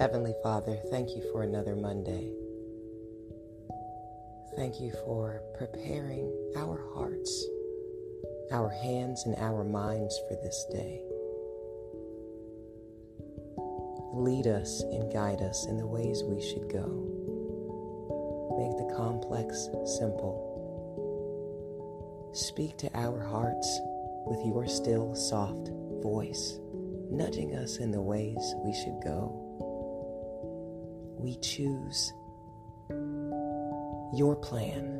Heavenly Father, thank you for another Monday. Thank you for preparing our hearts, our hands, and our minds for this day. Lead us and guide us in the ways we should go. Make the complex simple. Speak to our hearts with your still, soft voice, nudging us in the ways we should go. We choose your plan.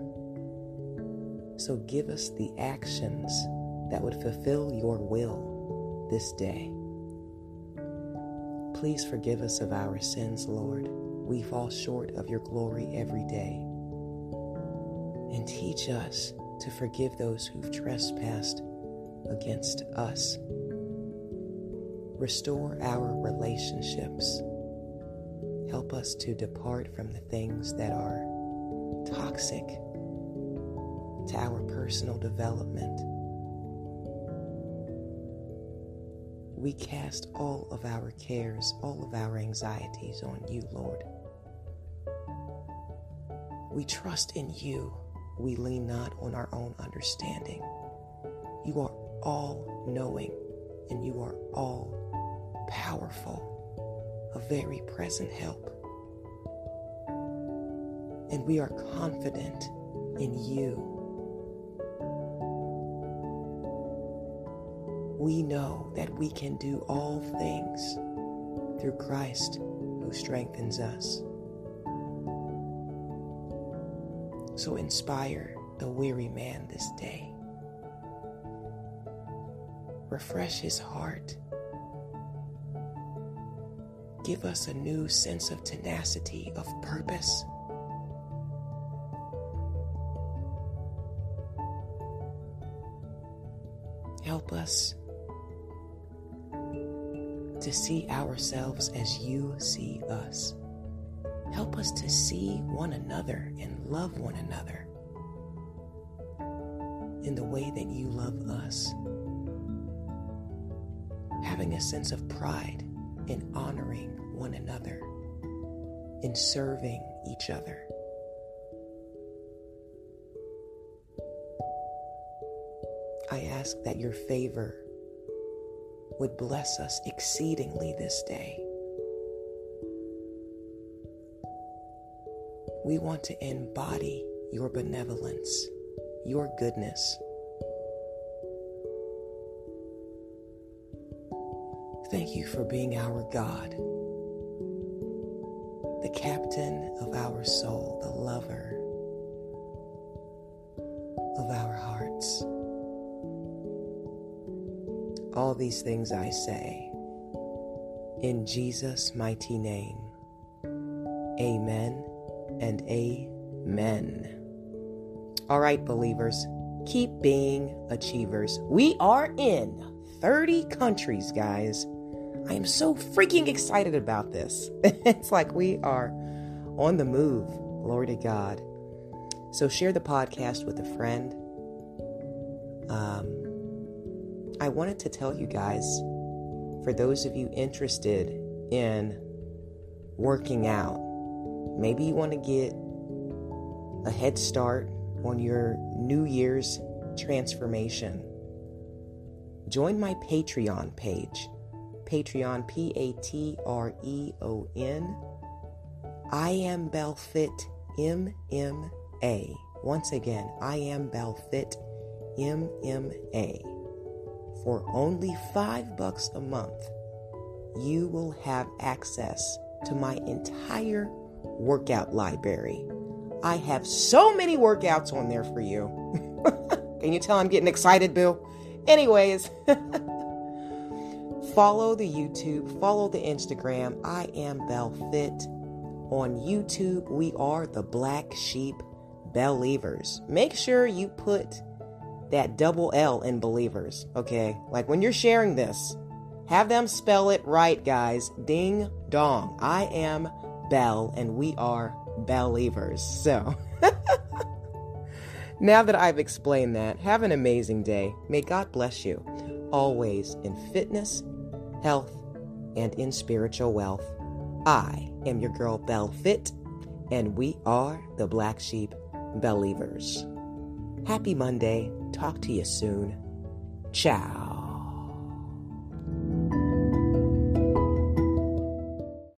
So give us the actions that would fulfill your will this day. Please forgive us of our sins, Lord. We fall short of your glory every day. And teach us to forgive those who've trespassed against us. Restore our relationships. Help us to depart from the things that are toxic to our personal development. We cast all of our cares, all of our anxieties on you, Lord. We trust in you. We lean not on our own understanding. You are all knowing and you are all powerful, a very present help. And we are confident in you. We know that we can do all things through Christ who strengthens us. So inspire the weary man this day. Refresh his heart. Give us a new sense of tenacity, of purpose. Help us to see ourselves as you see us. Help us to see one another and love one another in the way that you love us. Having a sense of pride in honoring one another, in serving each other. I ask that your favor would bless us exceedingly this day. We want to embody your benevolence, your goodness. Thank you for being our God, the captain of our soul, the lover of our hearts. All these things I say in Jesus' mighty name. Amen and amen. All right, believers, keep being achievers. We are in 30 countries, guys. I am so freaking excited about this. it's like we are on the move. Glory to God. So share the podcast with a friend. Um, I wanted to tell you guys, for those of you interested in working out, maybe you want to get a head start on your New Year's transformation. Join my Patreon page. Patreon, P A T R E O N. I am BellFit, M M A. Once again, I am BellFit, M M A for only five bucks a month, you will have access to my entire workout library. I have so many workouts on there for you. Can you tell I'm getting excited, Bill? Anyways, follow the YouTube, follow the Instagram. I am Bell Fit. On YouTube, we are the Black Sheep Bellievers. Make sure you put that double L in believers, okay? Like when you're sharing this, have them spell it right, guys. Ding dong. I am Bell, and we are Believers. So, Now that I've explained that, have an amazing day. May God bless you, always in fitness, health, and in spiritual wealth. I am your girl, Bell Fit, and we are the Black Sheep Bellievers. Happy Monday. Talk to you soon. Ciao.